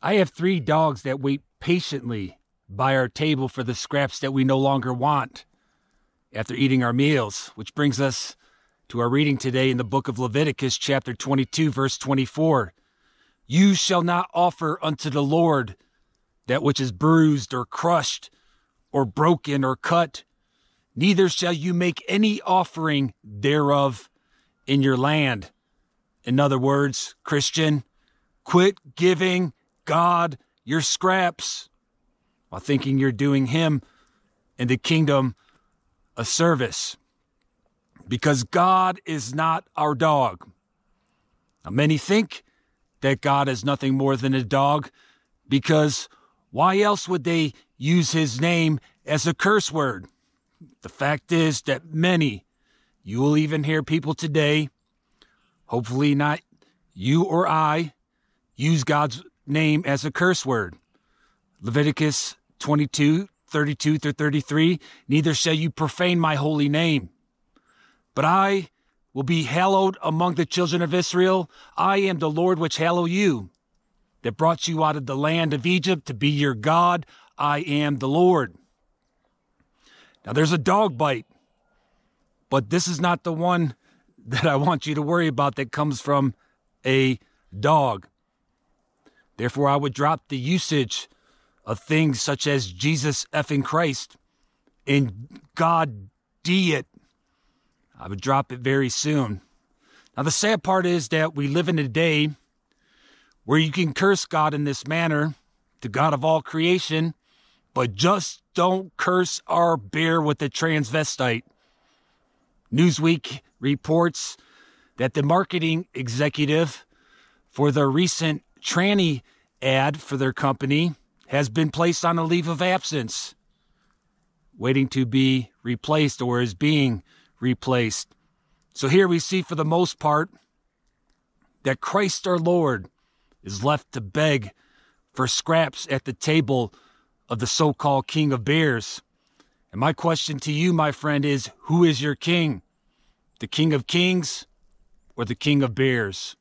I have three dogs that wait patiently by our table for the scraps that we no longer want after eating our meals, which brings us to our reading today in the book of Leviticus, chapter 22, verse 24. You shall not offer unto the Lord that which is bruised or crushed or broken or cut, neither shall you make any offering thereof in your land. In other words, Christian, quit giving God your scraps while thinking you're doing Him and the kingdom a service because God is not our dog. Now, many think that God is nothing more than a dog because why else would they use his name as a curse word? The fact is that many, you will even hear people today, hopefully not you or I, use God's name as a curse word. Leviticus 22, 32 through 33, neither shall you profane my holy name. But I will be hallowed among the children of Israel. I am the Lord which hallow you, that brought you out of the land of Egypt to be your God. I am the Lord. Now there's a dog bite, but this is not the one that I want you to worry about that comes from a dog. Therefore, I would drop the usage of things such as Jesus effing Christ and God D it I would drop it very soon. Now, the sad part is that we live in a day where you can curse God in this manner, the God of all creation, but just don't curse our bear with a transvestite. Newsweek reports that the marketing executive for the recent tranny ad for their company has been placed on a leave of absence, waiting to be replaced or is being replaced. So here we see, for the most part, that Christ our Lord is left to beg for scraps at the table of the so called King of Beers. And my question to you, my friend, is who is your king? The King of Kings or the King of Beers?